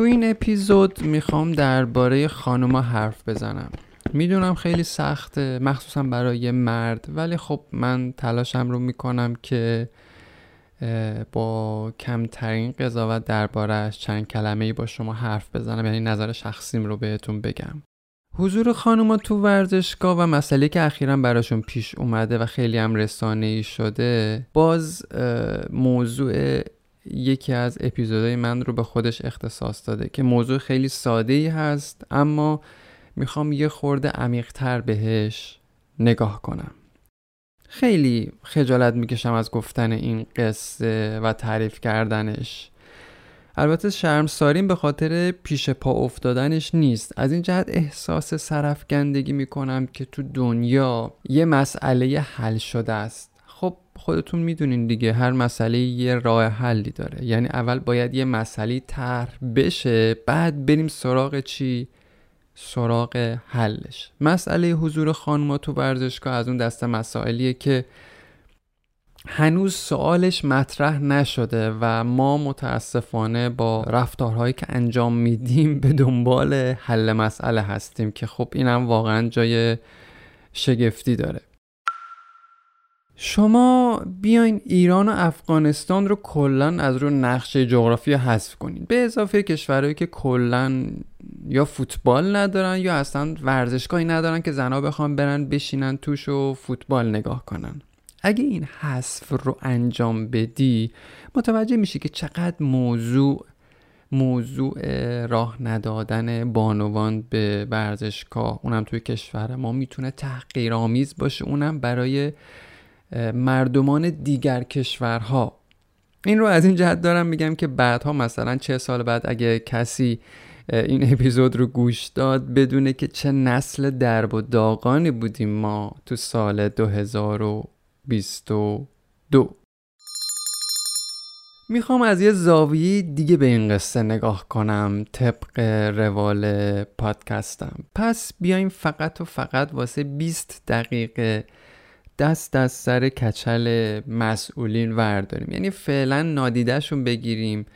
تو این اپیزود می‌خوام درباره خانوما حرف بزنم. می‌دونم خیلی سخته مخصوصا برای مرد ولی خب من تلاشم رو می‌کنم که با کمترین قضاوت دربارهش چند کلمه ای با شما حرف بزنم یعنی نظر شخصیم رو بهتون بگم. حضور خانوما تو ورزشگاه و مسئله که اخیرا براشون پیش اومده و خیلی هم رسانه ای شده باز موضوع یکی از اپیزودهای من رو به خودش اختصاص داده که موضوع خیلی ساده ای هست اما می‌خوام یه خورده عمیقتر بهش نگاه کنم. خیلی خجالت می‌کشم از گفتن این قصه و تعریف کردنش. البته شرمساریم به خاطر پیش پا افتادنش نیست. از این جهت احساس سرفگندگی می‌کنم که تو دنیا یه مسئله حل شده است. خب خودتون می‌دونین دیگه هر مسئله یه راه حلی داره. یعنی اول باید یه مسئله طرح بشه بعد بریم سراغ چی؟ سراغ حلش. مسئله حضور خانوما تو ورزشگاه از اون دسته مسائلیه که هنوز سوالش مطرح نشده و ما متاسفانه با رفتارهایی که انجام میدیم به دنبال حل مسئله هستیم که خب اینم واقعا جای شگفتی داره. شما بیاین ایران و افغانستان رو کلا از رو نقشه جغرافی حذف کنید به اضافه کشورهایی که کلا یا فوتبال ندارن یا اصلا ورزشگاهی ندارن که زنها بخوان برن بشینن توش و فوتبال نگاه کنن. اگه این حذف رو انجام بدی متوجه میشی که چقدر موضوع موضوع راه ندادن بانوان به ورزشگاه اونم توی کشور ما می‌تونه تحقیرآمیز باشه. اونم برای مردمان دیگر کشورها. این رو از این جهت دارم میگم که بعدها مثلا چه سال بعد اگه کسی این اپیزود رو گوش داد بدونه که چه نسل درب و داغانی بودیم ما تو سال 2022 می‌خوام از یه زاویه دیگه به این قصه نگاه کنم طبق روال پادکستم. پس بیایم فقط و فقط واسه 20 دقیقه دست از سر کچل مسئولین ورداریم. یعنی فعلا نادیدهشون بگیریم.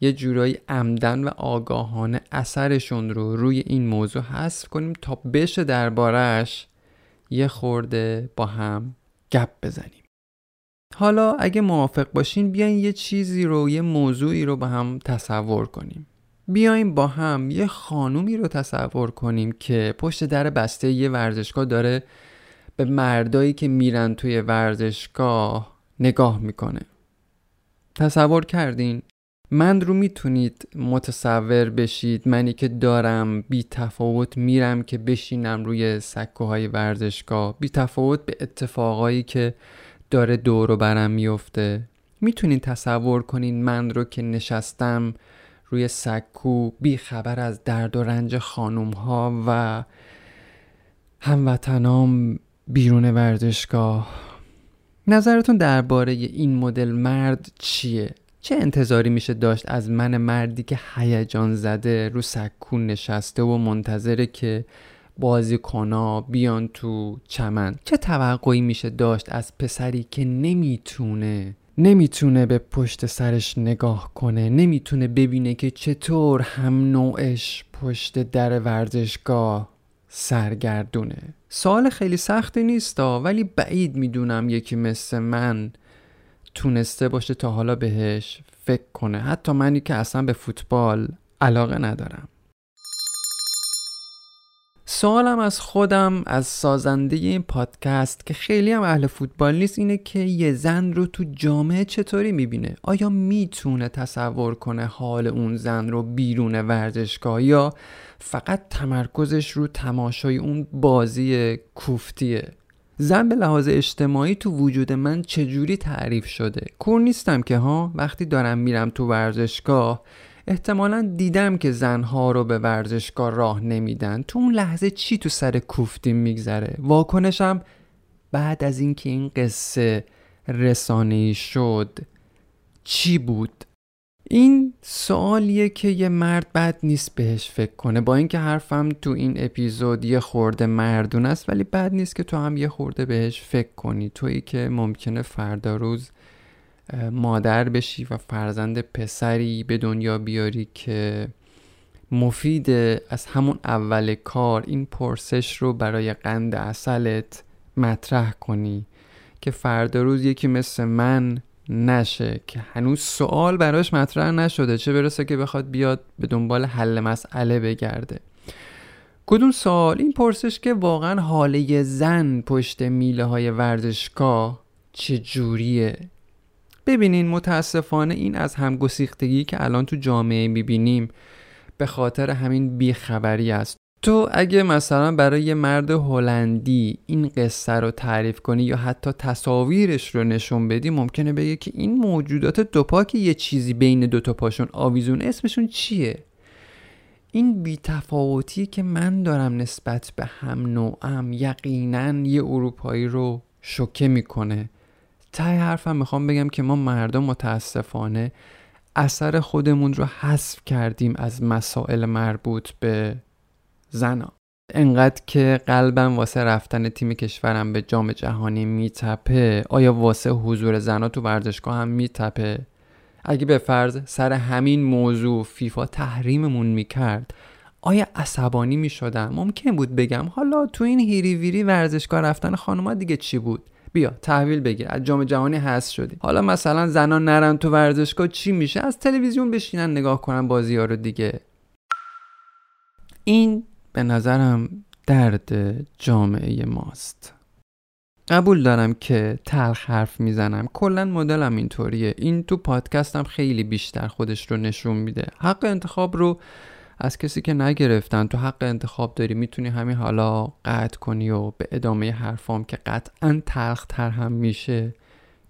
یه جورایی عمدن و آگاهانه اثرشون رو روی این موضوع حذف کنیم تا بشه دربارهش یه خورده با هم گپ بزنیم. حالا اگه موافق باشین بیاین یه چیزی رو یه موضوعی رو با هم تصور کنیم. بیایم با هم یه خانومی رو تصور کنیم که پشت در بسته یه ورزشگاه داره به مردایی که میرن توی ورزشگاه نگاه می‌کنه. تصور کردین من رو می‌تونید متصور بشید. منی که دارم بی تفاوت میرم که بشینم روی سکوهای ورزشگاه. بی تفاوت به اتفاقایی که داره دور و برم میفته می‌تونید تصور کنین من رو که نشستم روی سکو بی خبر از درد و رنج خانوم ها و هموطنام بیرون ورزشگاه. نظرتون درباره این مدل مرد چیه؟ چه انتظاری میشه داشت از من مردی که هیجان زده رو سکون نشسته و منتظره که بازیکنا بیان تو چمن؟ چه توقعی میشه داشت از پسری که نمی‌تونه نمی‌تونه به پشت سرش نگاه کنه نمی‌تونه ببینه که چطور هم نوعش پشت در ورزشگاه سرگردونه؟ سوال خیلی سختی نیست ولی بعید می‌دونم یکی مثل من تونسته باشه تا حالا بهش فکر کنه. حتی منی که اصلا به فوتبال علاقه ندارم. سوالم از خودم از سازنده این پادکست که خیلی هم اهل فوتبال نیست اینه که یه زن رو تو جامعه چطوری می‌بینه؟ آیا می‌تونه تصور کنه حال اون زن رو بیرون ورزشگاه یا فقط تمرکزش رو تماشای اون بازی کوفتیه؟ زن به لحاظ اجتماعی تو وجود من چجوری تعریف شده؟ کور نیستم که ها؟ وقتی دارم میرم تو ورزشگاه احتمالا دیدم که زنها رو به ورزشگاه راه نمیدن. تو اون لحظه چی تو سر کوفتیم میگذره؟ واکنشم بعد از اینکه این قصه رسانه شد چی بود؟ این سوالیه که یه مرد بد نیست بهش فکر کنه. با اینکه حرفم تو این اپیزود یه خورده مردون است ولی بد نیست که تو هم یه خورده بهش فکر کنی. تویی که ممکنه فردا روز مادر بشی و فرزند پسری به دنیا بیاری که مفید از همون اول کار این پرسش رو برای قند اصلت مطرح کنی که فردا روز یکی مثل من نشه که هنوز سوال براش مطرح نشده چه برسه که بخواد بیاد به دنبال حل مسئله بگرده. کدوم سوال؟ این پرسش که واقعا حاله زن پشت میله های ورزشگاه چه جوریه ببینین متاسفانه این از همگسیختگی که الان تو جامعه می‌بینیم به خاطر همین بیخبری است. تو اگه مثلا برای یه مرد هلندی این قصه رو تعریف کنی یا حتی تصاویرش رو نشون بدی ممکنه بگه که این موجودات دوپا که یه چیزی بین دوتا پاشون آویزون اسمشون چیه؟ این بیتفاوتی که من دارم نسبت به هم نوعم یقینا یه اروپایی رو شوکه می‌کنه. ته حرفم می‌خوام بگم که ما مردم متاسفانه اثر خودمون رو حذف کردیم از مسائل مربوط به زنا. انقدر که قلبم واسه رفتن تیم کشورم به جام جهانی میتپه آیا واسه حضور زنا تو ورزشگاه هم میتپه؟ اگه به فرض سر همین موضوع فیفا تحریممون می‌کرد آیا عصبانی می‌شدم؟ ممکن بود بگم حالا تو این هیری ویری ورزشگاه رفتن خانوما دیگه چی بود؟ بیا تحویل بگیر. از جام جهانی هست شدی. حالا مثلا زنان نرن تو ورزشگاه چی میشه؟ از تلویزیون بشینن نگاه کنن بازی ها رو دیگه. این به نظرم درد جامعه ماست. قبول دارم که تلخ حرف می‌زنم. کلا مدلم اینطوریه. این تو پادکستم خیلی بیشتر خودش رو نشون میده. حق انتخاب رو از کسی که نگرفتن تو حق انتخاب داری می‌تونی همین حالا قطع کنی و به ادامه حرفام که قطعا تر هم میشه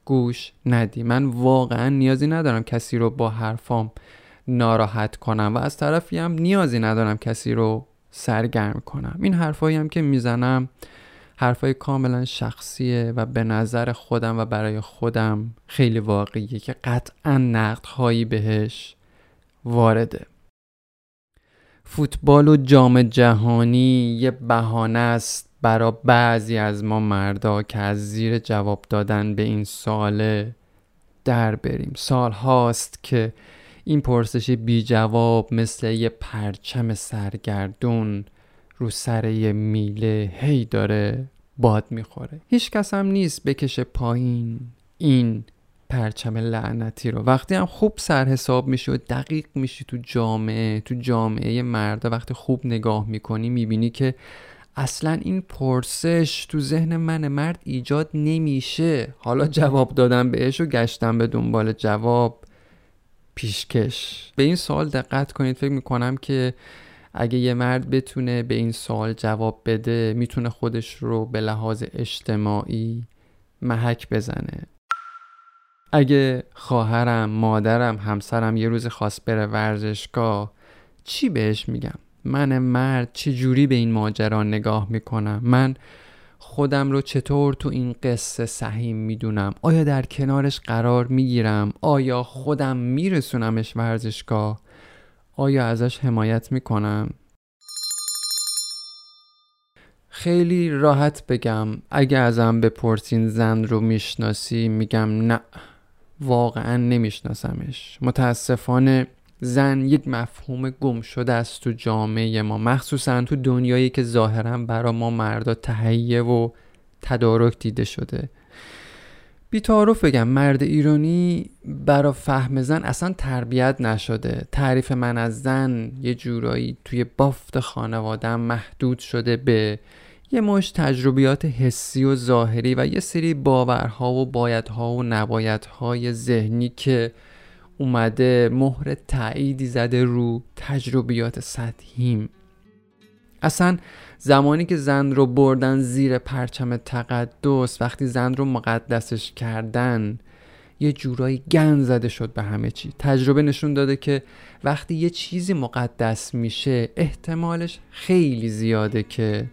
گوش ندی. من واقعا نیازی ندارم کسی رو با حرفام ناراحت کنم و از طرفی هم نیازی ندارم کسی رو سرگرم کنم. این حرفایی هم که می‌زنم حرفای کاملا شخصیه و به نظر خودم و برای خودم خیلی واقعیه که قطعا نقدهایی بهش وارده. فوتبال و جام جهانی یه بهانه است برا بعضی از ما مردا که از زیر جواب دادن به این ساله در بریم. سال هاست که این پرسش بی جواب مثل یه پرچم سرگردون رو سر یه میله هی داره باد می‌خوره. هیچ کس هم نیست بکشه پایین این پرچم لعنتی رو. وقتی هم خوب سر حساب میشی و دقیق میشی تو جامعه تو جامعه مردا وقتی خوب نگاه می‌کنی می‌بینی که اصلا این پرسش تو ذهن من مرد ایجاد نمیشه. حالا جواب دادم بهش و گشتم به دنبال جواب. پیشکش. به این سوال دقت کنید. فکر می‌کنم که اگه یه مرد بتونه به این سوال جواب بده می‌تونه خودش رو به لحاظ اجتماعی محک بزنه. اگه خواهرم مادرم همسرم یه روز خواست بره ورزشگاه چی بهش میگم؟ من مرد چه جوری به این ماجرا نگاه می‌کنم؟ من خودم رو چطور تو این قصه سهیم می‌دونم؟ آیا در کنارش قرار می‌گیرم؟ آیا خودم میرسونمش ورزشگاه؟ آیا ازش حمایت می‌کنم؟ خیلی راحت بگم. اگه ازم بپرسین زن رو می‌شناسی میگم نه. واقعا نمیشناسمش. متاسفانه زن یک مفهوم گم شده است تو جامعه ما. مخصوصا تو دنیایی که ظاهرا برا ما مردا تهیه و تدارک دیده شده. بیتعارف بگم مرد ایرانی برا فهم زن اصلا تربیت نشده. تعریف من از زن یه جورایی توی بافت خانوادم محدود شده به یه مش تجربیات حسی و ظاهری و یه سری باورها و بایدها و نبایدهای ذهنی که اومده مهر تأییدی زده رو تجربیات سطحیم. اصلا زمانی که زن رو بردن زیر پرچم تقدس وقتی زن رو مقدسش کردن یه جورایی گن زده شد به همه چی. تجربه نشون داده که وقتی یه چیزی مقدس میشه احتمالش خیلی زیاده که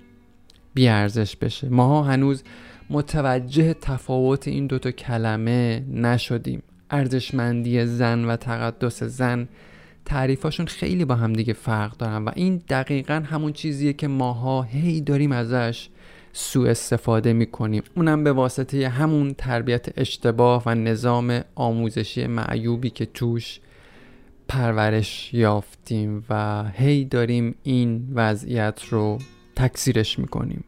بیارزش بشه. ماها هنوز متوجه تفاوت این دوتا کلمه نشدیم. ارزشمندی زن و تقدس زن تعریفاشون خیلی با هم دیگه فرق دارن و این دقیقا همون چیزیه که ماها هی داریم ازش سوء استفاده می‌کنیم. اونم به واسطه همون تربیت اشتباه و نظام آموزشی معیوبی که توش پرورش یافتیم و هی داریم این وضعیت رو تکثیرش می‌کنیم.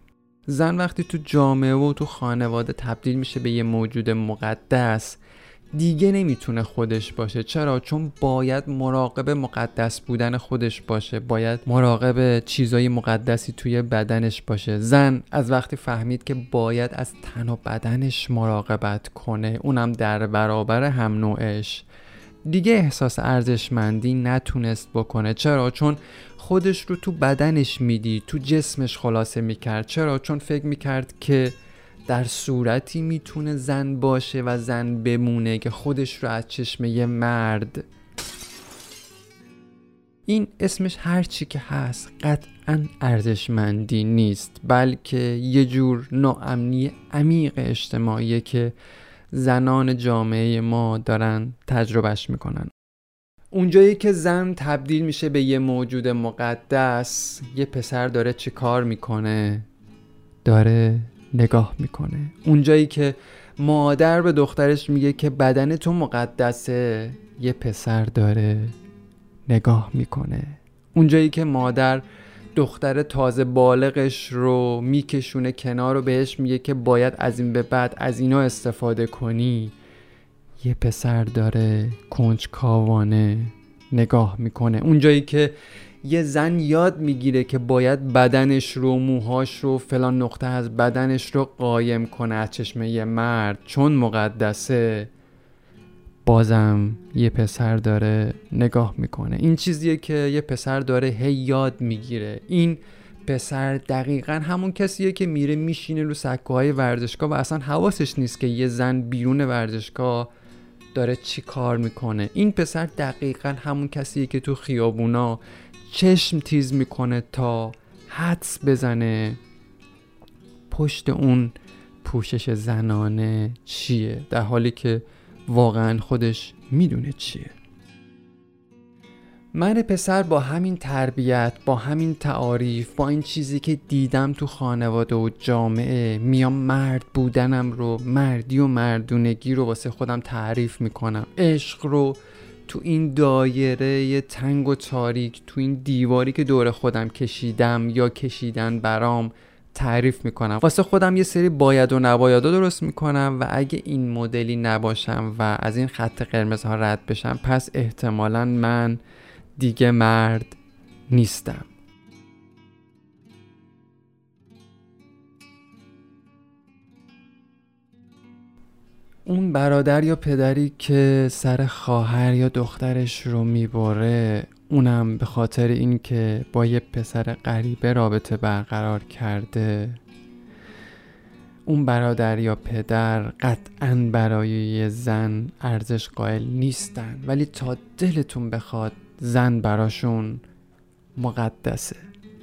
زن وقتی تو جامعه و تو خانواده تبدیل میشه به یه موجود مقدس دیگه نمی‌تونه خودش باشه. چرا؟ چون باید مراقب مقدس بودن خودش باشه. باید مراقب چیزای مقدسی توی بدنش باشه. زن از وقتی فهمید که باید از تن و بدنش مراقبت کنه اونم در برابر هم نوعش. دیگه احساس ارزشمندی نتونست بکنه. چرا؟ چون خودش رو تو بدنش می‌دید تو جسمش خلاصه می‌کرد. چرا؟ چون فکر می‌کرد که در صورتی می‌تونه زن باشه و زن بمونه که خودش رو از چشم یه مرد. این اسمش هر چی که هست قطعا ارزشمندی نیست بلکه یه جور ناامنی عمیق اجتماعیه که زنان جامعه ما دارن تجربهش می‌کنن. اونجایی که زن تبدیل میشه به یه موجود مقدس یه پسر داره چه کار می‌کنه؟ داره نگاه می‌کنه. اونجایی که مادر به دخترش میگه که بدن تو مقدسه یه پسر داره نگاه می‌کنه. اونجایی که مادر دختر تازه بالغش رو میکشونه کنار و بهش میگه که باید از این به بعد از اینا استفاده کنی. یه پسر داره کنجکاوانه نگاه می‌کنه. اونجایی که یه زن یاد می‌گیره که باید بدنش رو موهاش رو فلان نقطه از بدنش رو قایم کنه از چشمه یه مرد چون مقدسه. بازم یه پسر داره نگاه می‌کنه. این چیزیه که یه پسر داره هی یاد می‌گیره. این پسر دقیقا همون کسیه که میره میشینه رو سکوهای ورزشگاه و اصلا حواسش نیست که یه زن بیرون ورزشگاه داره چی کار می‌کنه. این پسر دقیقا همون کسیه که تو خیابونا چشم تیز می‌کنه تا حدس بزنه پشت اون پوشش زنانه چیه. در حالی که واقعا خودش می‌دونه چیه. من پسر با همین تربیت با همین تعاریف با این چیزی که دیدم تو خانواده و جامعه میام مرد بودنم رو مردی و مردونگی رو واسه خودم تعریف می‌کنم. عشق رو تو این دایره تنگ و تاریک تو این دیواری که دور خودم کشیدم یا کشیدن برام تعریف می‌کنم. واسه خودم یه سری باید و نبایدا درست می‌کنم و اگه این مدلی نباشم و از این خط قرمز ها رد بشم پس احتمالا من دیگه مرد نیستم. اون برادر یا پدری که سر خواهر یا دخترش رو می‌بره اونم به خاطر اینکه با یه پسر غریبه رابطه برقرار کرده اون برادر یا پدر قطعا برای یه زن ارزش قائل نیستن ولی تا دلتون بخواد زن براشون مقدسه.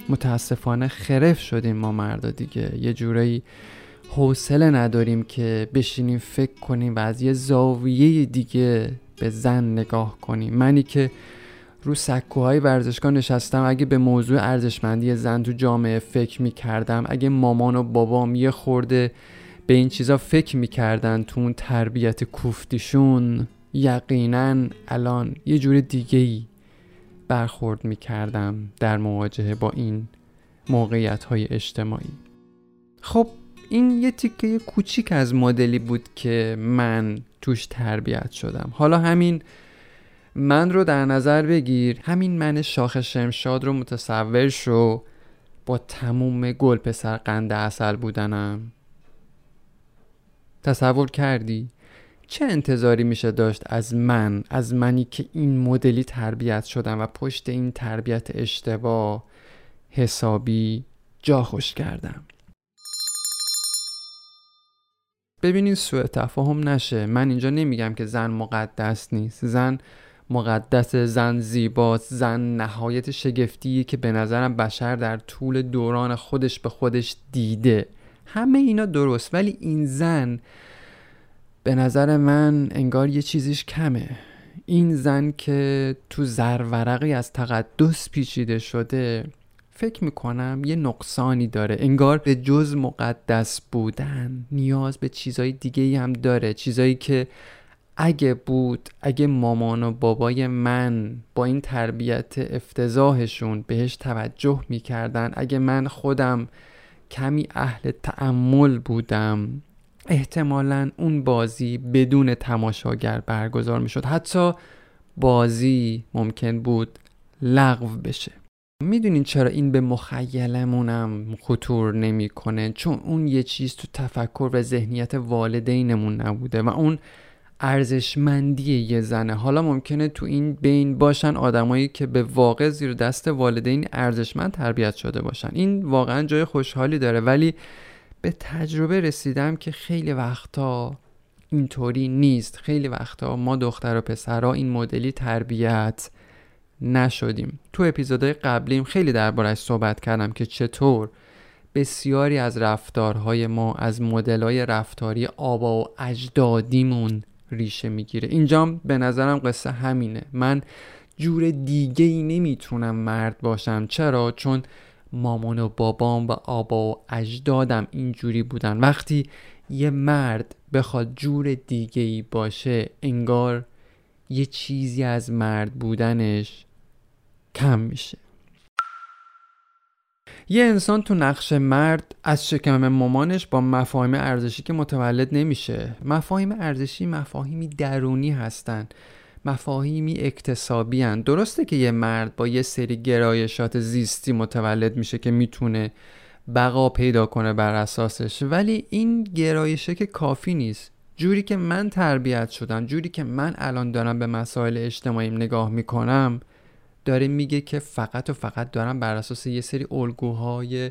متاسفانه خرف شدیم ما مردا دیگه. یه جورایی حوصله نداریم که بشینیم فکر کنیم و از یه زاویه دیگه به زن نگاه کنیم. منی که رو سکوهای ورزشگاه نشستم. اگه به موضوع ارزشمندی زن تو جامعه فکر می‌کردم اگه مامان و بابام یه خورده به این چیزا فکر می‌کردن تو اون تربیت کوفتیشون یقینا الان یه جور دیگه ای برخورد می‌کردم در مواجهه با این موقعیت های اجتماعی. خب این یه تیکه کوچیک از مدلی بود که من توش تربیت شدم. حالا همین من رو در نظر بگیر. همین من شاخ شمشاد رو متصور شو. با تموم گل پسر قند اصل بودنم. تصور کردی؟ چه انتظاری میشه داشت از من؟ از منی که این مدلی تربیت شدم و پشت این تربیت اشتباه حسابی جا خوش کردم. ببینین سوء تفاهم نشه. من اینجا نمیگم که زن مقدس نیست. زن مقدس زن زیباست زن نهایت شگفتی که به نظرم بشر در طول دوران خودش به خودش دیده. همه اینا درست ولی این زن به نظر من انگار یه چیزیش کمه. این زن که تو زرورقی از تقدس پیچیده شده فکر می‌کنم یه نقصانی داره. انگار به جز مقدس بودن نیاز به چیزای دیگه هم داره. چیزایی که اگه بود اگه مامان و بابای من با این تربیت افتضاحشون بهش توجه می‌کردن اگه من خودم کمی اهل تعمل بودم احتمالا اون بازی بدون تماشاگر برگزار می‌شد. حتی بازی ممکن بود لغو بشه. می‌دونین چرا این به مخیلمونم خطور نمی‌کنه؟ چون اون یه چیز تو تفکر و ذهنیت والدینمون نبوده و اون ارزشمندی یه زنه. حالا ممکنه تو این بین باشن آدمایی که به واقع زیر دست والدین ارزشمند تربیت شده باشن. این واقعا جای خوشحالی داره. ولی به تجربه رسیدم که خیلی وقتا اینطوری نیست. خیلی وقتا ما دختر و پسرها این مدلی تربیت نشدیم. تو اپیزودهای قبلیم خیلی دربارش صحبت کردم که چطور بسیاری از رفتارهای ما از مدلای رفتاری آبا و اجدادیمون ریشه می‌گیره. اینجام به نظرم قصه همینه. من جور دیگه ای نمی‌تونم مرد باشم. چرا؟ چون مامان و بابام و آبا و اجدادم اینجوری بودن. وقتی یه مرد بخواد جور دیگه ای باشه انگار یه چیزی از مرد بودنش کم میشه. یه انسان تو نقش مرد از شکم مامانش با مفاهیم ارزشی که متولد نمیشه. مفاهیم ارزشی مفاهیمی درونی هستن. مفاهیمی اکتسابی هن. درسته که یه مرد با یه سری گرایشات زیستی متولد میشه که می‌تونه بقا پیدا کنه بر اساسش. ولی این گرایشه که کافی نیست. جوری که من تربیت شدم جوری که من الان دارم به مسائل اجتماعیم نگاه می‌کنم داره میگه که فقط و فقط دارم بر اساس یه سری الگوهای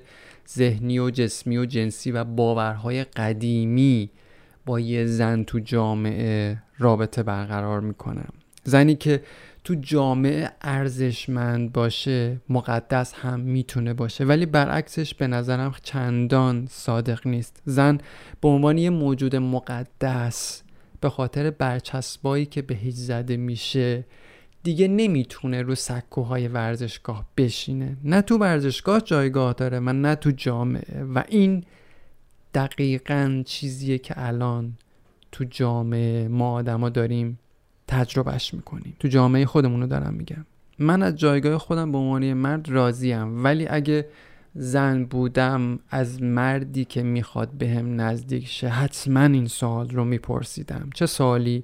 ذهنی و جسمی و جنسی و باورهای قدیمی با یه زن تو جامعه رابطه برقرار می‌کنم زنی که تو جامعه ارزشمند باشه مقدس هم می‌تونه باشه. ولی برعکسش به نظرم چندان صادق نیست. زن به عنوان یه موجود مقدس به خاطر برچسبایی که بهش زده میشه دیگه نمی‌تونه رو سکوهای ورزشگاه بشینه. نه تو ورزشگاه جایگاه داره من نه تو جامعه. و این دقیقا چیزیه که الان تو جامعه ما آدما داریم تجربهش می‌کنیم. تو جامعه خودمون رو دارم میگم. من از جایگاه خودم به عنوان مرد راضیم. ولی اگه زن بودم از مردی که می‌خواد بهم به نزدیک شه حتما این سوال رو میپرسیدم. چه سوالی؟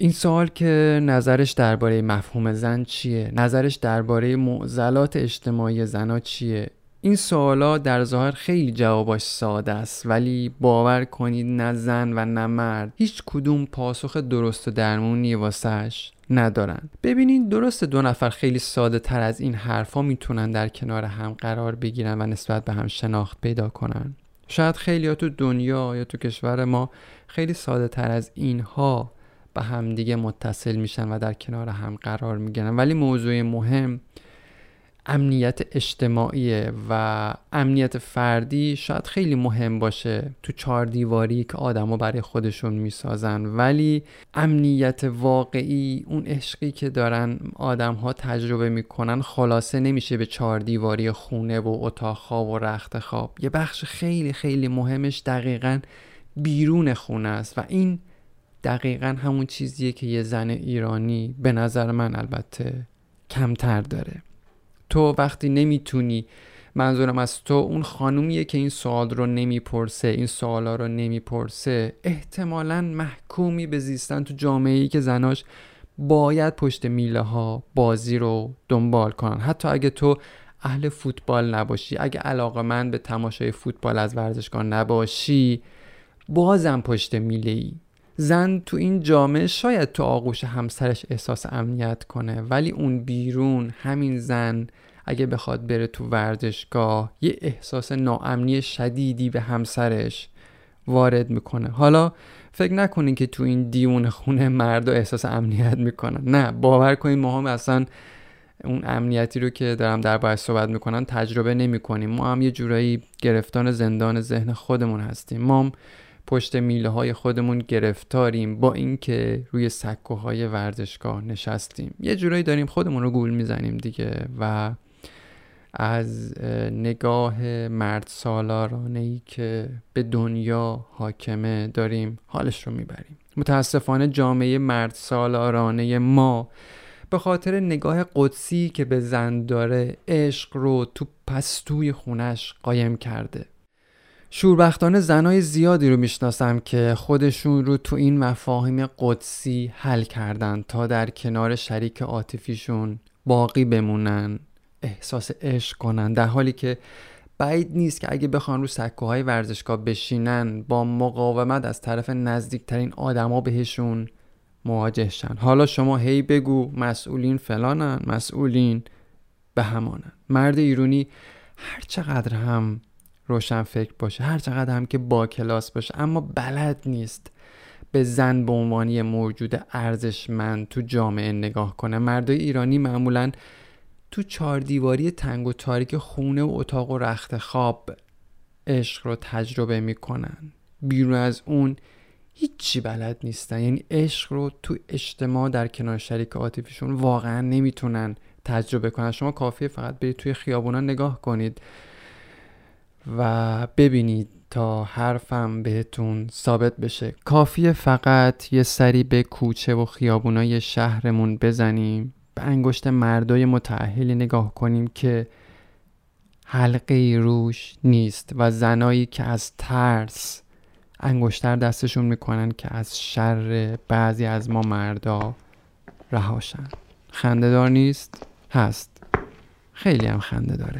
این سوال که نظرش درباره مفهوم زن چیه؟ نظرش درباره معضلات اجتماعی زنا چیه؟ این سوالا در ظاهر خیلی جواباش ساده است ولی باور کنید نه زن و نه مرد هیچ کدوم پاسخ درست و درمونی واسش ندارن. ببینید درست دو نفر خیلی ساده تر از این حرفا می‌تونن در کنار هم قرار بگیرن و نسبت به هم شناخت پیدا کنن. شاید خیلی تو دنیا یا تو کشور ما خیلی ساده تر از اینها به همدیگه متصل میشن و در کنار هم قرار می‌گیرن. ولی موضوع مهم امنیت اجتماعی و امنیت فردی شاید خیلی مهم باشه تو چهار دیواری که آدما برای خودشون می‌سازن. ولی امنیت واقعی اون عشقی که دارن آدم ها تجربه می‌کنن خلاصه نمیشه به چهار دیواری خونه و اتاق خواب و رخت خواب. یه بخش خیلی خیلی مهمش دقیقا بیرون خونه است و این دقیقا همون چیزیه که یه زن ایرانی به نظر من البته کمتر داره. تو وقتی نمی‌تونی منظورم از تو اون خانومیه که این سوال رو نمی‌پرسه این سوالا رو نمی‌پرسه احتمالا محکومی به زیستن تو جامعه ای که زناش باید پشت میله ها بازی رو دنبال کنن. حتی اگه تو اهل فوتبال نباشی اگه علاقه من به تماشای فوتبال از ورزشگاه نباشی بازم پشت میله ای زن تو این جامعه شاید تو آغوش همسرش احساس امنیت کنه ولی اون بیرون همین زن اگه بخواد بره تو ورزشگاه یه احساس ناامنی شدیدی به همسرش وارد می‌کنه. حالا فکر نکنین که تو این دیون خونه مرد احساس امنیت می‌کنن. نه باور کنین ما هم اصلا اون امنیتی رو که دارم در باید صحبت می‌کنن تجربه نمی‌کنیم. ما هم یه جورایی گرفتان زندان ذهن خودمون هستیم. ما هم پشت میله های خودمون گرفتاریم با اینکه روی سکوهای ورزشگاه نشستیم. یه جورایی داریم خودمون رو گول می‌زنیم دیگه و از نگاه مرد سالارانه ای که به دنیا حاکمه داریم حالش رو می‌بریم. متاسفانه جامعه مرد سالارانه ما به خاطر نگاه قدسی که به زن داره عشق رو تو پستوی خونش قایم کرده. شوربختانه زنای زیادی رو می‌شناسم که خودشون رو تو این مفاهیم قدسی حل کردن تا در کنار شریک عاطفیشون باقی بمونن احساس عشق کنن در حالی که بعید نیست که اگه بخوان رو سکوهای ورزشگاه بشینن با مقاومت از طرف نزدیکترین آدما بهشون مواجه شن. حالا شما هی بگو مسئولین فلانن مسئولین به همانن. مرد ایرونی هر چقدر هم روشن فکر باشه. هر چقدر هم که با کلاس باشه. اما بلد نیست به زن به عنوانی موجود ارزشمند تو جامعه نگاه کنه. مردای ایرانی معمولا تو چهار دیواری تنگ و تاریک خونه و اتاق و رخت خواب عشق رو تجربه می‌کنن. بیرون از اون هیچی بلد نیستن. یعنی عشق رو تو اجتماع در کنار شریک عاطفیشون واقعا نمی‌تونن تجربه کنن. شما کافیه فقط برید توی خیابونا نگاه کنید. و ببینید تا حرفم بهتون ثابت بشه. کافیه فقط یه سری به کوچه و خیابونای شهرمون بزنیم. به انگشت مردای متعهلی نگاه کنیم که حلقه روش نیست و زنایی که از ترس انگشتر دستشون می‌کنن که از شر بعضی از ما مردا رهاشن خنده دار نیست؟ هست. خیلی هم خنده داره.